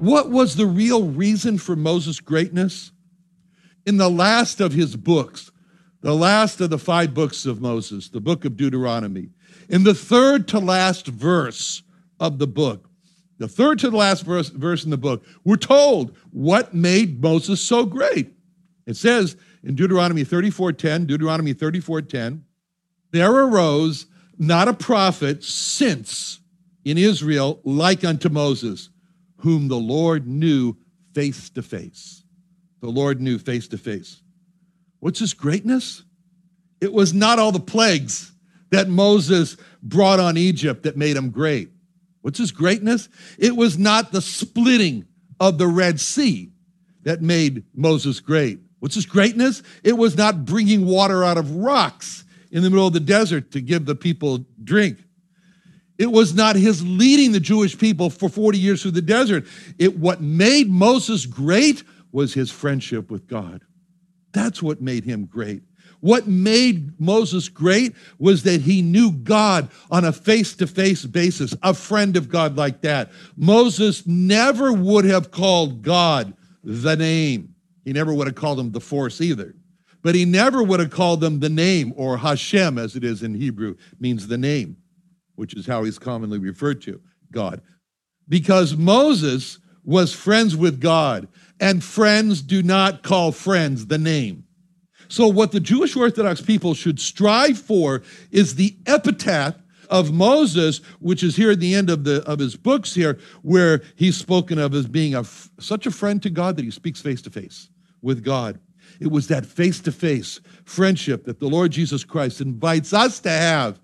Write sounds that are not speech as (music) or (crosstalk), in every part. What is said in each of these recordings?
What was the real reason for Moses' greatness? In the last of his books, the last of the five books of Moses, the book of Deuteronomy, in the third to last verse of the book, the third to the last verse, verse in the book, we're told what made Moses so great. It says in Deuteronomy 34:10, Deuteronomy 34:10, there arose not a prophet since in Israel like unto Moses whom the Lord knew face to face. The Lord knew face to face. What's his greatness? It was not all the plagues that Moses brought on Egypt that made him great. What's his greatness? It was not the splitting of the Red Sea that made Moses great. What's his greatness? It was not bringing water out of rocks in the middle of the desert to give the people drink. It was not his leading the Jewish people for 40 years through the desert. It what made Moses great was his friendship with God. That's what made him great. What made Moses great was that he knew God on a face to face basis, a friend of God like that. Moses never would have called God the name. He never would have called him the force either. But he never would have called them the name, or Hashem, as it is in Hebrew, means the name which is how he's commonly referred to, God. Because Moses was friends with God, and friends do not call friends the name. So, what the Jewish Orthodox people should strive for is the epitaph of Moses, which is here at the end of, the, of his books here, where he's spoken of as being a, such a friend to God that he speaks face to face with God. It was that face to face friendship that the Lord Jesus Christ invites us to have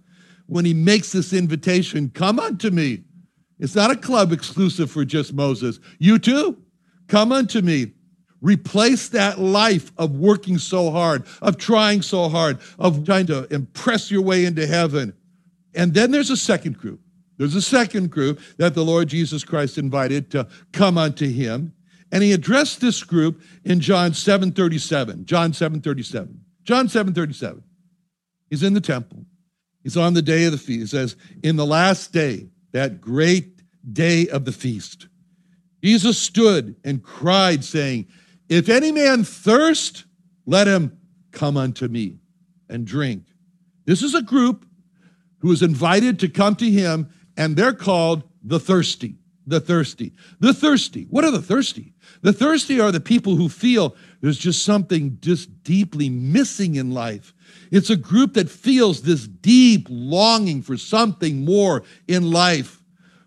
when he makes this invitation come unto me. It's not a club exclusive for just Moses. You too, come unto me. Replace that life of working so hard, of trying so hard, of trying to impress your way into heaven. And then there's a second group. There's a second group that the Lord Jesus Christ invited to come unto him. And he addressed this group in John 7:37. John 7:37. John 7:37. He's in the temple. He's on the day of the feast. He says, In the last day, that great day of the feast, Jesus stood and cried, saying, If any man thirst, let him come unto me and drink. This is a group who is invited to come to him, and they're called the thirsty. The thirsty. The thirsty. What are the thirsty? The thirsty are the people who feel there's just something just deeply missing in life. It's a group that feels this deep longing for something more in life.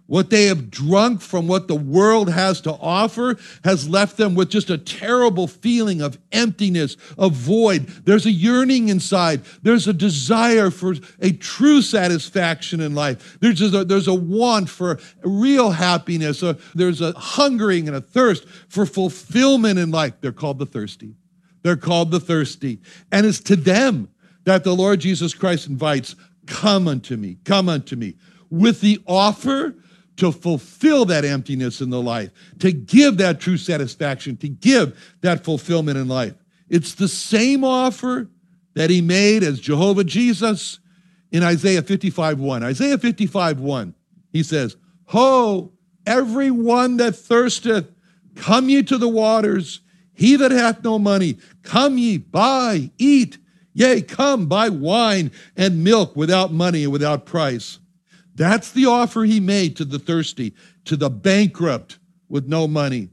What they have drunk from what the world has to offer has left them with just a terrible feeling of emptiness, of void. There's a yearning inside. There's a desire for a true satisfaction in life. There's a, there's a want for real happiness. Uh, there's a hungering and a thirst for fulfillment in life. They're called the thirsty. They're called the thirsty. And it's to them that the Lord Jesus Christ invites, Come unto me, come unto me, with the offer to fulfill that emptiness in the life, to give that true satisfaction, to give that fulfillment in life. It's the same offer that he made as Jehovah Jesus in Isaiah 55 1. Isaiah 55 1, he says, Ho, every one that thirsteth, come ye to the waters. He that hath no money, come ye, buy, eat. Yea, come, buy wine and milk without money and without price. That's the offer he made to the thirsty, to the bankrupt with no money.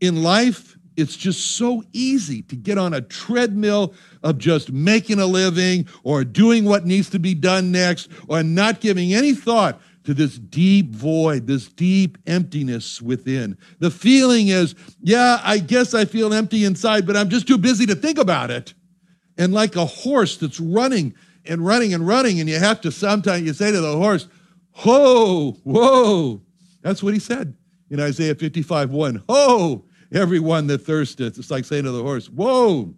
In life, it's just so easy to get on a treadmill of just making a living or doing what needs to be done next or not giving any thought to this deep void, this deep emptiness within. The feeling is, yeah, I guess I feel empty inside, but I'm just too busy to think about it. And like a horse that's running and running and running, and you have to sometimes you say to the horse, Whoa, whoa. That's what he said in Isaiah 55 1. Ho, everyone that thirsteth. It's like saying to the horse, Whoa,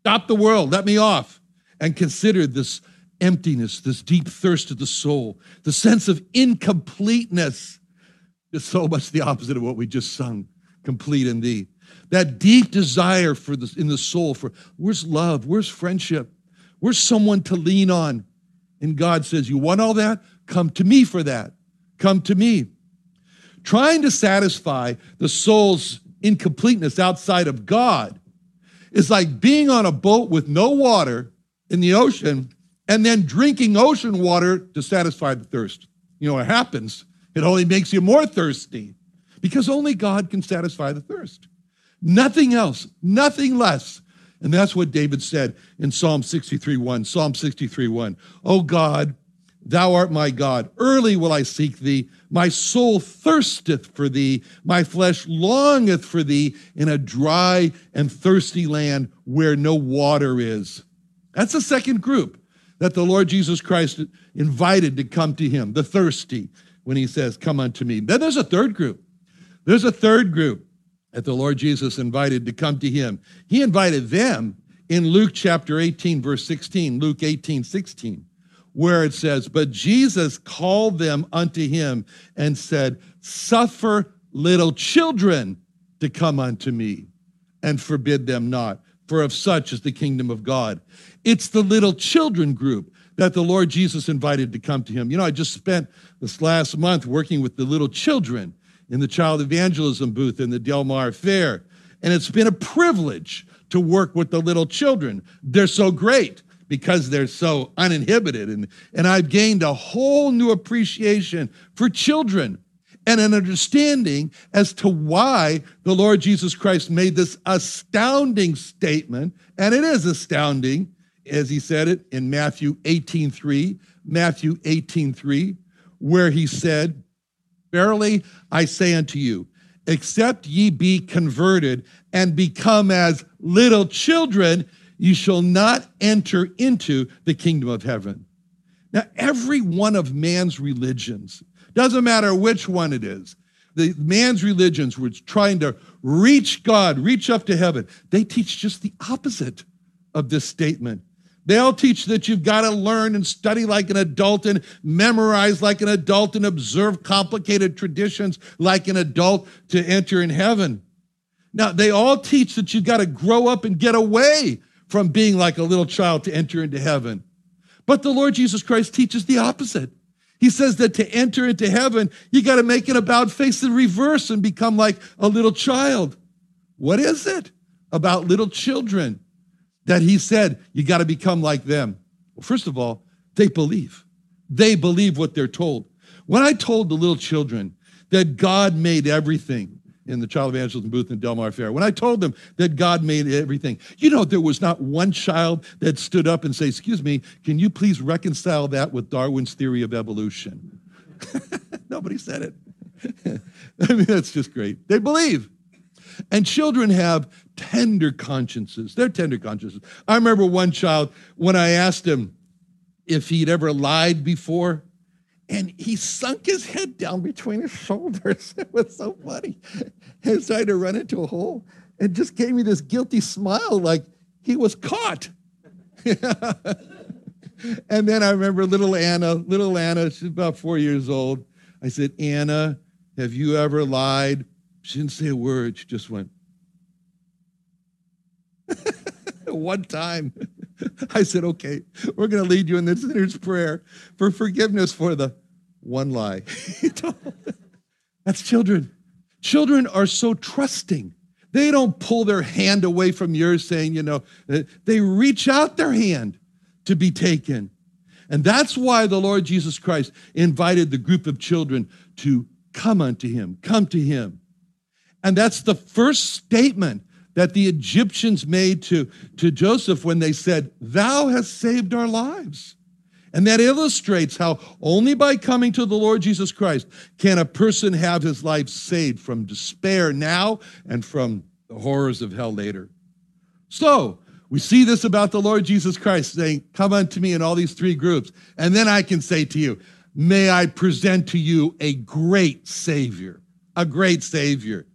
stop the world, let me off, and consider this emptiness, this deep thirst of the soul, the sense of incompleteness. Is so much the opposite of what we just sung, complete in thee. That deep desire for this in the soul for where's love? Where's friendship? Where's someone to lean on? And God says, You want all that? Come to me for that. Come to me. Trying to satisfy the soul's incompleteness outside of God is like being on a boat with no water in the ocean and then drinking ocean water to satisfy the thirst. You know what happens? It only makes you more thirsty because only God can satisfy the thirst. Nothing else, nothing less. And that's what David said in Psalm 63 1. Psalm 63 1. Oh God, thou art my God. Early will I seek thee. My soul thirsteth for thee. My flesh longeth for thee in a dry and thirsty land where no water is. That's the second group that the Lord Jesus Christ invited to come to him, the thirsty, when he says, Come unto me. Then there's a third group. There's a third group that the Lord Jesus invited to come to him. He invited them in Luke chapter 18, verse 16, Luke 18, 16, where it says, But Jesus called them unto him and said, Suffer little children to come unto me and forbid them not, for of such is the kingdom of God. It's the little children group that the Lord Jesus invited to come to him. You know, I just spent this last month working with the little children in the child evangelism booth in the Del Mar Fair. And it's been a privilege to work with the little children. They're so great because they're so uninhibited. And, and I've gained a whole new appreciation for children and an understanding as to why the Lord Jesus Christ made this astounding statement. And it is astounding, as he said it in Matthew 18 3, Matthew 18 3, where he said, Verily I say unto you, except ye be converted and become as little children, you shall not enter into the kingdom of heaven. Now, every one of man's religions, doesn't matter which one it is, the man's religions were trying to reach God, reach up to heaven. They teach just the opposite of this statement. They'll teach that you've got to learn and study like an adult and memorize like an adult and observe complicated traditions like an adult to enter in heaven. Now, they all teach that you've got to grow up and get away from being like a little child to enter into heaven. But the Lord Jesus Christ teaches the opposite. He says that to enter into heaven, you got to make an about face the reverse and become like a little child. What is it about little children? that he said, you got to become like them? Well, first of all, they believe. They believe what they're told. When I told the little children that God made everything in the child evangelism booth in Del Mar Fair, when I told them that God made everything, you know, there was not one child that stood up and said, excuse me, can you please reconcile that with Darwin's theory of evolution? (laughs) Nobody said it. (laughs) I mean, that's just great. They believe. And children have tender consciences. They're tender consciences. I remember one child when I asked him if he'd ever lied before, and he sunk his head down between his shoulders. (laughs) It was so funny. He started to run into a hole and just gave me this guilty smile, like, he was caught. (laughs) and then I remember little Anna, little Anna, she's about four years old. I said, Anna, have you ever lied? She didn't say a word. She just went, (laughs) one time. (laughs) I said, okay, we're going to lead you in the sinner's prayer for forgiveness for the one lie. (laughs) That's children. Children are so trusting. They don't pull their hand away from yours saying, you know, eh, they reach out their hand to be taken. And that's why the Lord Jesus Christ invited the group of children to come unto him, come to him. And that's the first statement that the Egyptians made to, to Joseph when they said, Thou hast saved our lives. And that illustrates how only by coming to the Lord Jesus Christ can a person have his life saved from despair now and from the horrors of hell later. So, we see this about the Lord Jesus Christ saying, Come unto me in all these three groups. And then I can say to you, May I present to you a great Savior, a great Savior,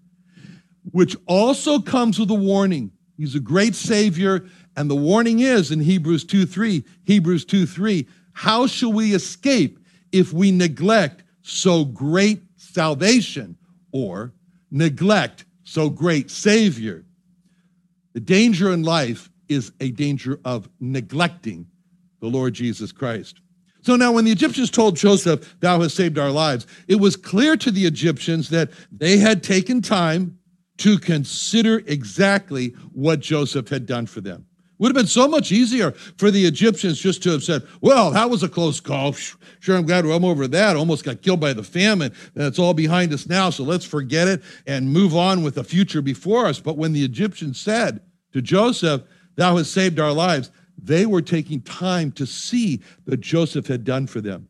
which also comes with a warning. He's a great Savior. And the warning is in Hebrews 2 3, Hebrews 2 3, how shall we escape if we neglect so great salvation or neglect so great Savior? The danger in life is a danger of neglecting the Lord Jesus Christ. So now, when the Egyptians told Joseph, Thou hast saved our lives, it was clear to the Egyptians that they had taken time to consider exactly what Joseph had done for them. Would have been so much easier for the Egyptians just to have said, Well, that was a close call. Sure, I'm glad I'm over that. Almost got killed by the famine. That's all behind us now, so let's forget it and move on with the future before us. But when the Egyptians said to Joseph, Thou hast saved our lives, they were taking time to see that Joseph had done for them.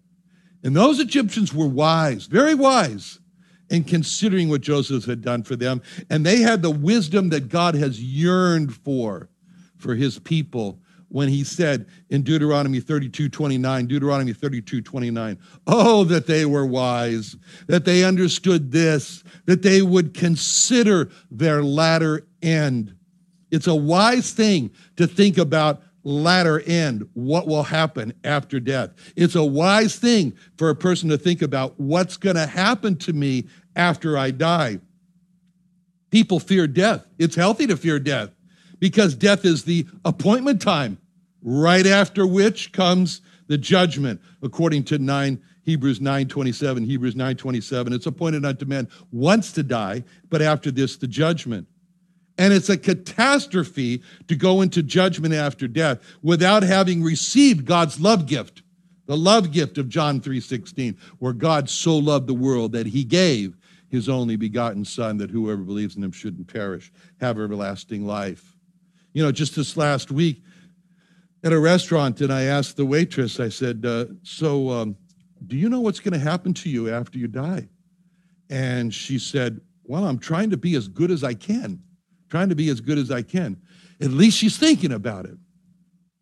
And those Egyptians were wise, very wise in considering what Joseph had done for them. And they had the wisdom that God has yearned for for his people when he said in Deuteronomy 32 29, Deuteronomy 32 29, oh, that they were wise, that they understood this, that they would consider their latter end. It's a wise thing to think about latter end, what will happen after death. It's a wise thing for a person to think about what's going to happen to me after I die. People fear death. It's healthy to fear death because death is the appointment time, right after which comes the judgment, according to 9 Hebrews 9:27, Hebrews 9:27. It's appointed unto men once to die, but after this the judgment. And it's a catastrophe to go into judgment after death without having received God's love gift. The love gift of John 3:16, where God so loved the world that he gave his only begotten son that whoever believes in him shouldn't perish, have everlasting life. You know, just this last week at a restaurant, and I asked the waitress, I said, uh, so um, do you know what's going to happen to you after you die? And she said, well, I'm trying to be as good as I can trying to be as good as I can. At least she's thinking about it.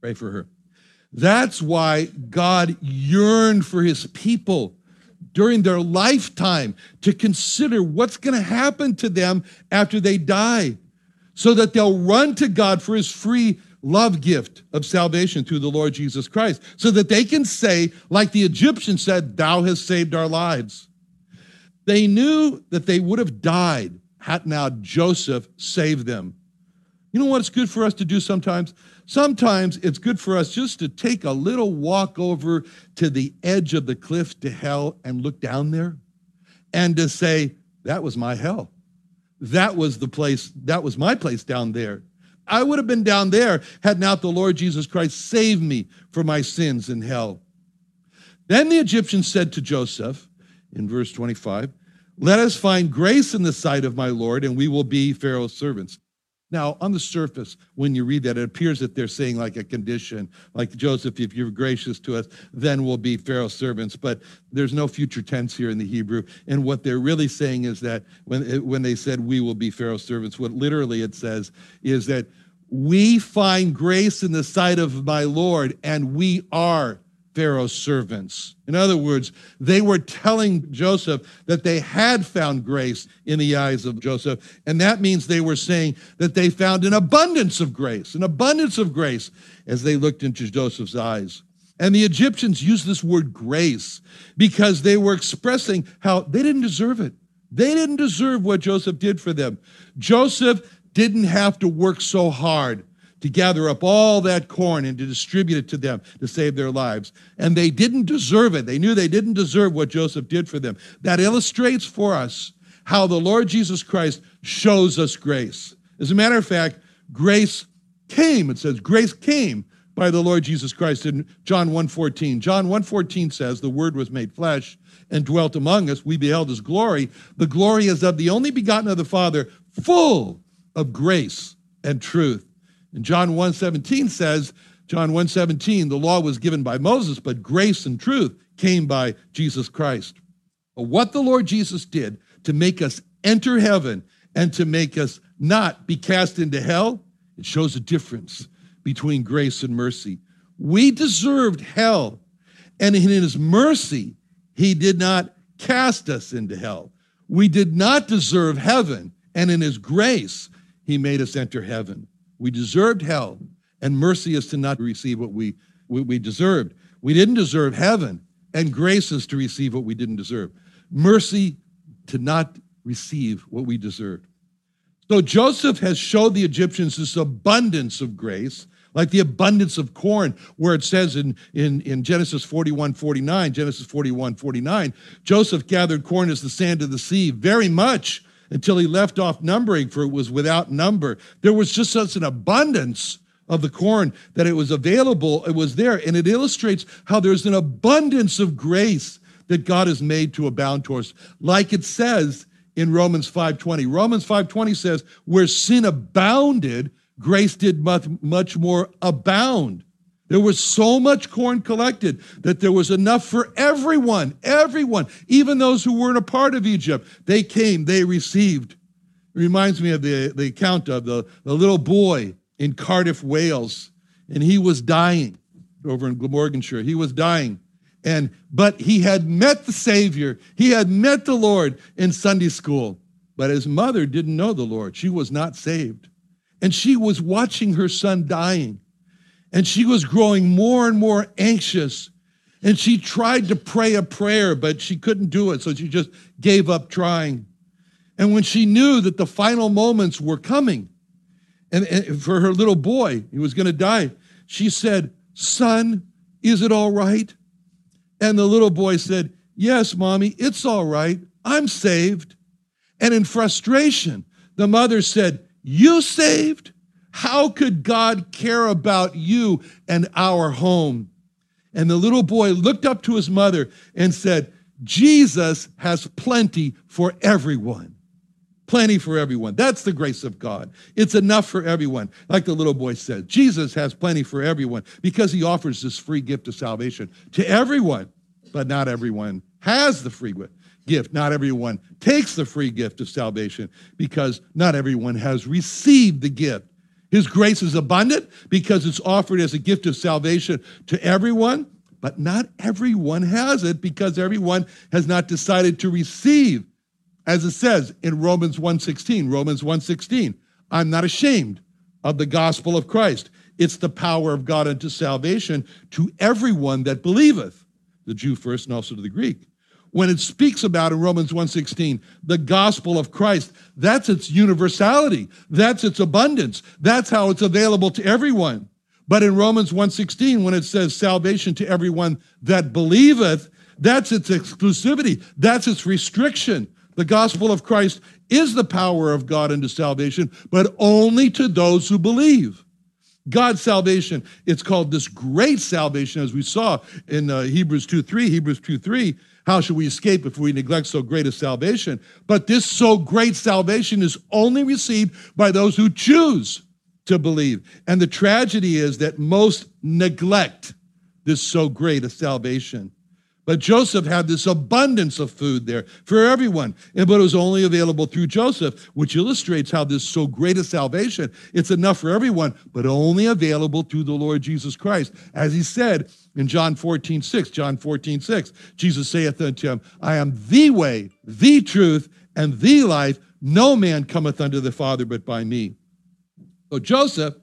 Pray for her. That's why God yearned for his people during their lifetime to consider what's going to happen to them after they die so that they'll run to God for his free love gift of salvation through the Lord Jesus Christ, so that they can say, like the Egyptians said, Thou hast saved our lives. They knew that they would have died had now Joseph saved them. You know what it's good for us to do sometimes? Sometimes it's good for us just to take a little walk over to the edge of the cliff to hell and look down there and to say, that was my hell. That was the place, that was my place down there. I would have been down there had not the Lord Jesus Christ saved me from my sins in hell. Then the Egyptians said to Joseph in verse 25, let us find grace in the sight of my Lord, and we will be Pharaoh's servants. Now, on the surface, when you read that, it appears that they're saying like a condition, like Joseph, if you're gracious to us, then we'll be Pharaoh's servants. But there's no future tense here in the Hebrew. And what they're really saying is that when, eh, when they said we will be Pharaoh's servants, what literally it says is that we find grace in the sight of my Lord, and we are Pharaoh's servants. In other words, they were telling Joseph that they had found grace in the eyes of Joseph. And that means they were saying that they found an abundance of grace, an abundance of grace as they looked into Joseph's eyes. And the Egyptians used this word grace because they were expressing how they didn't deserve it. They didn't deserve what Joseph did for them. Joseph didn't have to work so hard to gather up all that corn and to distribute it to them to save their lives. And they didn't deserve it. They knew they didn't deserve what Joseph did for them. That illustrates for us how the Lord Jesus Christ shows us grace. As a matter of fact, grace came. It says grace came by the Lord Jesus Christ in John 1:14. John 1:14 says, "The word was made flesh and dwelt among us. We beheld his glory. The glory is of the only begotten of the Father, full of grace and truth." And John 1:17 says, John 1:17, the law was given by Moses, but grace and truth came by Jesus Christ. But what the Lord Jesus did to make us enter heaven and to make us not be cast into hell, it shows a difference between grace and mercy. We deserved hell, and in his mercy, he did not cast us into hell. We did not deserve heaven, and in his grace, he made us enter heaven. We deserved hell, and mercy is to not receive what we, what we deserved. We didn't deserve heaven, and grace is to receive what we didn't deserve. Mercy to not receive what we deserved. So Joseph has showed the Egyptians this abundance of grace, like the abundance of corn, where it says in, in, in Genesis 41 49, Genesis 41 49, Joseph gathered corn as the sand of the sea, very much until he left off numbering, for it was without number. There was just such an abundance of the corn that it was available, it was there. And it illustrates how there's an abundance of grace that God has made to abound towards, like it says in Romans 5:20. Romans 5:20 says, where sin abounded, grace did much, much more abound. There was so much corn collected that there was enough for everyone, everyone, even those who weren't a part of Egypt. They came, they received. It reminds me of the, the account of the, the little boy in Cardiff, Wales, and he was dying over in Glamorganshire. He was dying. And but he had met the Savior, he had met the Lord in Sunday school. But his mother didn't know the Lord. She was not saved. And she was watching her son dying. And she was growing more and more anxious. And she tried to pray a prayer, but she couldn't do it. So she just gave up trying. And when she knew that the final moments were coming, and, and for her little boy, he was going to die, she said, Son, is it all right? And the little boy said, Yes, mommy, it's all right. I'm saved. And in frustration, the mother said, You saved? How could God care about you and our home? And the little boy looked up to his mother and said, Jesus has plenty for everyone. Plenty for everyone. That's the grace of God. It's enough for everyone. Like the little boy said, Jesus has plenty for everyone because he offers this free gift of salvation to everyone, but not everyone has the free gift. Not everyone takes the free gift of salvation because not everyone has received the gift his grace is abundant because it's offered as a gift of salvation to everyone, but not everyone has it because everyone has not decided to receive. As it says in Romans 1:16, Romans 1:16, I'm not ashamed of the gospel of Christ. It's the power of God unto salvation to everyone that believeth, the Jew first and also to the Greek when it speaks about in Romans 1:16 the gospel of Christ. That's its universality. That's its abundance. That's how it's available to everyone. But in Romans 1:16 when it says salvation to everyone that believeth that's its exclusivity. That's its restriction. The gospel of Christ is the power of God unto salvation but only to those who believe. God's salvation, it's called this great salvation, as we saw in uh, Hebrews 2 3. Hebrews 2 3 how shall we escape if we neglect so great a salvation? But this so great salvation is only received by those who choose to believe. And the tragedy is that most neglect this so great a salvation. But Joseph had this abundance of food there for everyone. But it was only available through Joseph, which illustrates how this so great a salvation. It's enough for everyone, but only available through the Lord Jesus Christ. As he said in John 14, 6, John 14, 6, Jesus saith unto him, I am the way, the truth, and the life. No man cometh unto the Father but by me. So Joseph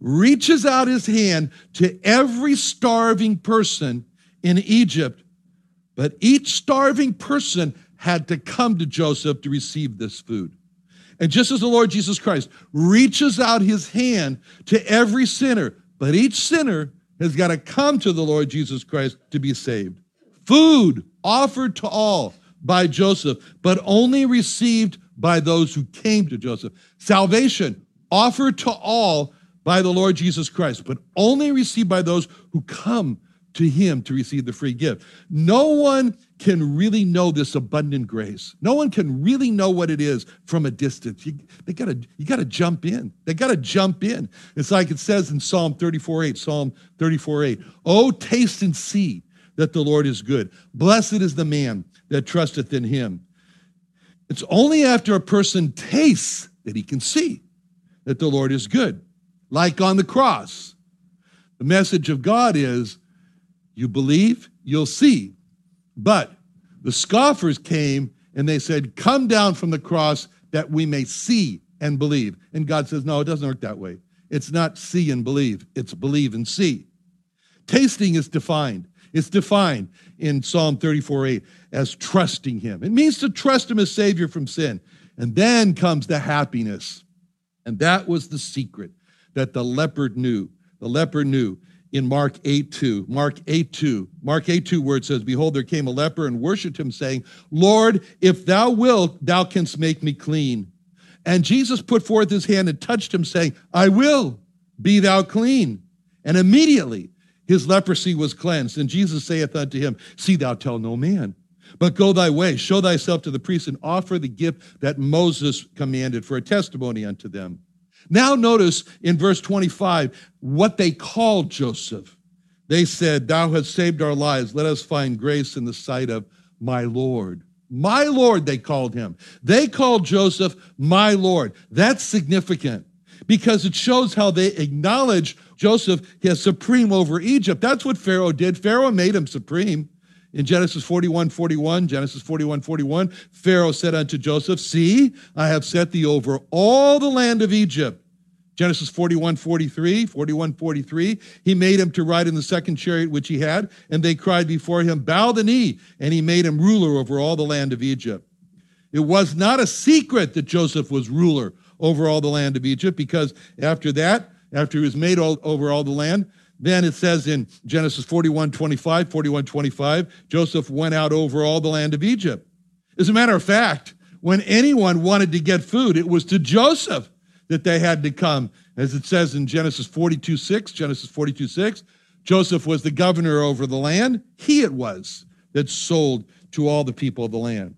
reaches out his hand to every starving person in Egypt but each starving person had to come to Joseph to receive this food. And just as the Lord Jesus Christ reaches out his hand to every sinner, but each sinner has got to come to the Lord Jesus Christ to be saved. Food offered to all by Joseph, but only received by those who came to Joseph. Salvation offered to all by the Lord Jesus Christ, but only received by those who come to him to receive the free gift. No one can really know this abundant grace. No one can really know what it is from a distance. You, they gotta, you gotta jump in. They gotta jump in. It's like it says in Psalm 34 8, Psalm 34 8. Oh, taste and see that the Lord is good. Blessed is the man that trusteth in him. It's only after a person tastes that he can see that the Lord is good. Like on the cross. The message of God is you believe, you'll see. But the scoffers came and they said, Come down from the cross that we may see and believe. And God says, No, it doesn't work that way. It's not see and believe, it's believe and see. Tasting is defined. It's defined in Psalm 34 8 as trusting Him. It means to trust Him as Savior from sin. And then comes the happiness. And that was the secret that the leopard knew. The leopard knew in Mark 8 2. Mark 8 2. Mark 8 2, where it says, Behold, there came a leper and worshipped him, saying, Lord, if thou wilt, thou canst make me clean. And Jesus put forth his hand and touched him, saying, I will, be thou clean. And immediately his leprosy was cleansed. And Jesus saith unto him, See thou tell no man. But go thy way, show thyself to the priest, and offer the gift that Moses commanded for a testimony unto them. Now, notice in verse 25 what they called Joseph. They said, Thou hast saved our lives. Let us find grace in the sight of my Lord. My Lord, they called him. They called Joseph my Lord. That's significant because it shows how they acknowledge Joseph as supreme over Egypt. That's what Pharaoh did. Pharaoh made him supreme. In Genesis 41 41, Genesis 41 41, Pharaoh said unto Joseph, See, I have set thee over all the land of Egypt. Genesis 41 43, 41 43, he made him to ride in the second chariot which he had, and they cried before him, Bow the knee, and he made him ruler over all the land of Egypt. It was not a secret that Joseph was ruler over all the land of Egypt, because after that, after he was made all, over all the land, then it says in Genesis 41 25, 41 25, Joseph went out over all the land of Egypt. As a matter of fact, when anyone wanted to get food, it was to Joseph that they had to come. As it says in Genesis 42 6, Genesis 42 6, Joseph was the governor over the land. He it was that sold to all the people of the land.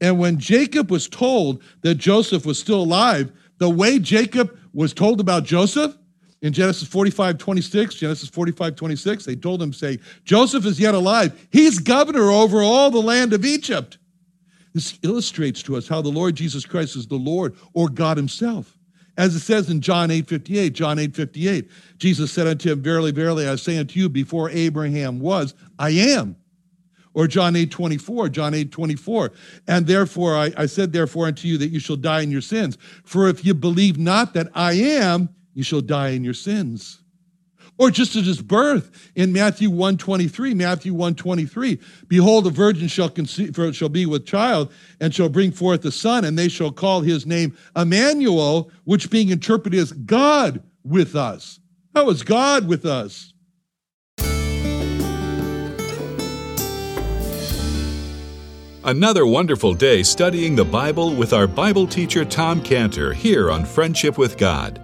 And when Jacob was told that Joseph was still alive, the way Jacob was told about Joseph in Genesis 45, 26, Genesis 45, 26, they told him, say, Joseph is yet alive. He's governor over all the land of Egypt. This illustrates to us how the Lord Jesus Christ is the Lord or God himself. As it says in John 8, 58, John 8, 58, Jesus said unto him, Verily, verily, I say unto you, before Abraham was, I am. Or John 8, 24, John 8, 24. And therefore, I, I said, therefore, unto you that you shall die in your sins. For if you believe not that I am, you shall die in your sins. Or just at his birth in Matthew 123, Matthew 123, behold, a virgin shall conceive, for it shall be with child and shall bring forth a son, and they shall call his name Emmanuel, which being interpreted as God with us. How is God with us? Another wonderful day studying the Bible with our Bible teacher Tom Cantor here on Friendship with God.